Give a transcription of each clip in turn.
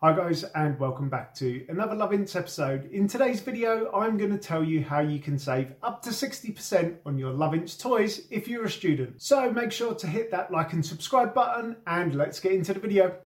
Hi guys and welcome back to another Lovense episode. In today's video I'm going to tell you how you can save up to 60% on your Lovense toys if you're a student. So make sure to hit that like and subscribe button and let's get into the video.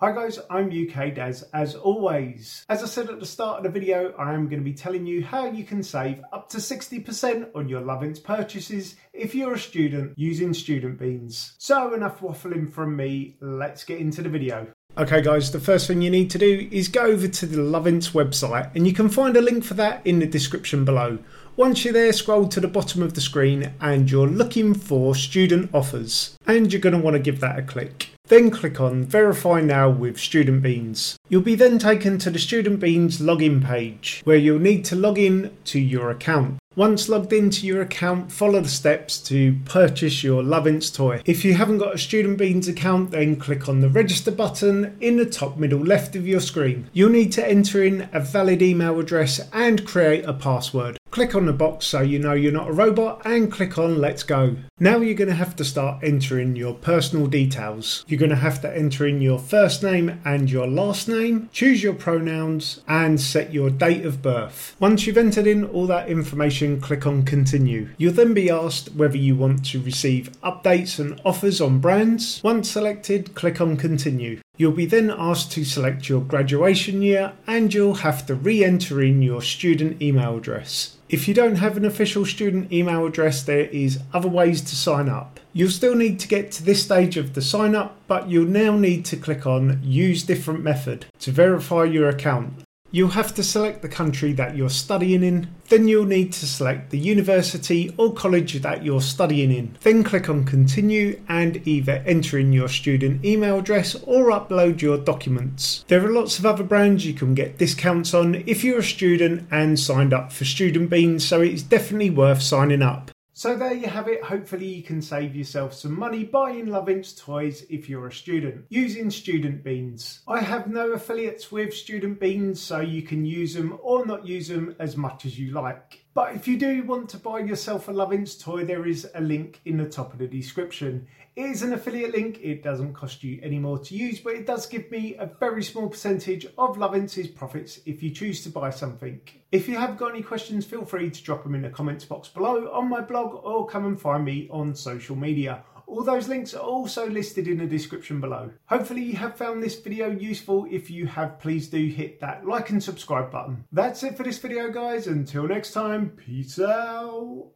Hi guys, I'm UK Daz as always. As I said at the start of the video, I am going to be telling you how you can save up to 60% on your Lovense purchases if you're a student using Student Beans. So enough waffling from me, let's get into the video. Okay, guys, the first thing you need to do is go over to the Lovense website, and you can find a link for that in the description below. Once you're there, scroll to the bottom of the screen and you're looking for student offers, and you're going to want to give that a click. Then click on Verify Now with Student Beans. You'll be then taken to the Student Beans login page where you'll need to log in to your account. Once logged into your account, follow the steps to purchase your Lovense toy. If you haven't got a Student Beans account, then click on the register button in the top middle left of your screen. You'll need to enter in a valid email address and create a password. Click on the box so you know you're not a robot and click on Let's Go. Now you're going to have to start entering your personal details. You're going to have to enter in your first name and your last name, choose your pronouns, and set your date of birth. Once you've entered in all that information, click on Continue. You'll then be asked whether you want to receive updates and offers on brands. Once selected, click on Continue. You'll be then asked to select your graduation year and you'll have to re enter in your student email address. If you don't have an official student email address, there is other ways to sign up. You'll still need to get to this stage of the sign up, but you'll now need to click on Use Different Method to verify your account. You'll have to select the country that you're studying in, then you'll need to select the university or college that you're studying in. Then click on continue and either enter in your student email address or upload your documents. There are lots of other brands you can get discounts on if you're a student and signed up for Student Beans, so it's definitely worth signing up. So there you have it. Hopefully you can save yourself some money buying Lovense toys if you're a student using Student Beans. I have no affiliates with Student Beans so you can use them or not use them as much as you like. But if you do want to buy yourself a Lovense toy, there is a link in the top of the description. It is an affiliate link, it doesn't cost you any more to use, but it does give me a very small percentage of Lovense' profits if you choose to buy something. If you have got any questions, feel free to drop them in the comments box below on my blog or come and find me on social media. All those links are also listed in the description below. Hopefully you have found this video useful. If you have, please do hit that like and subscribe button. That's it for this video guys. Until next time, peace out.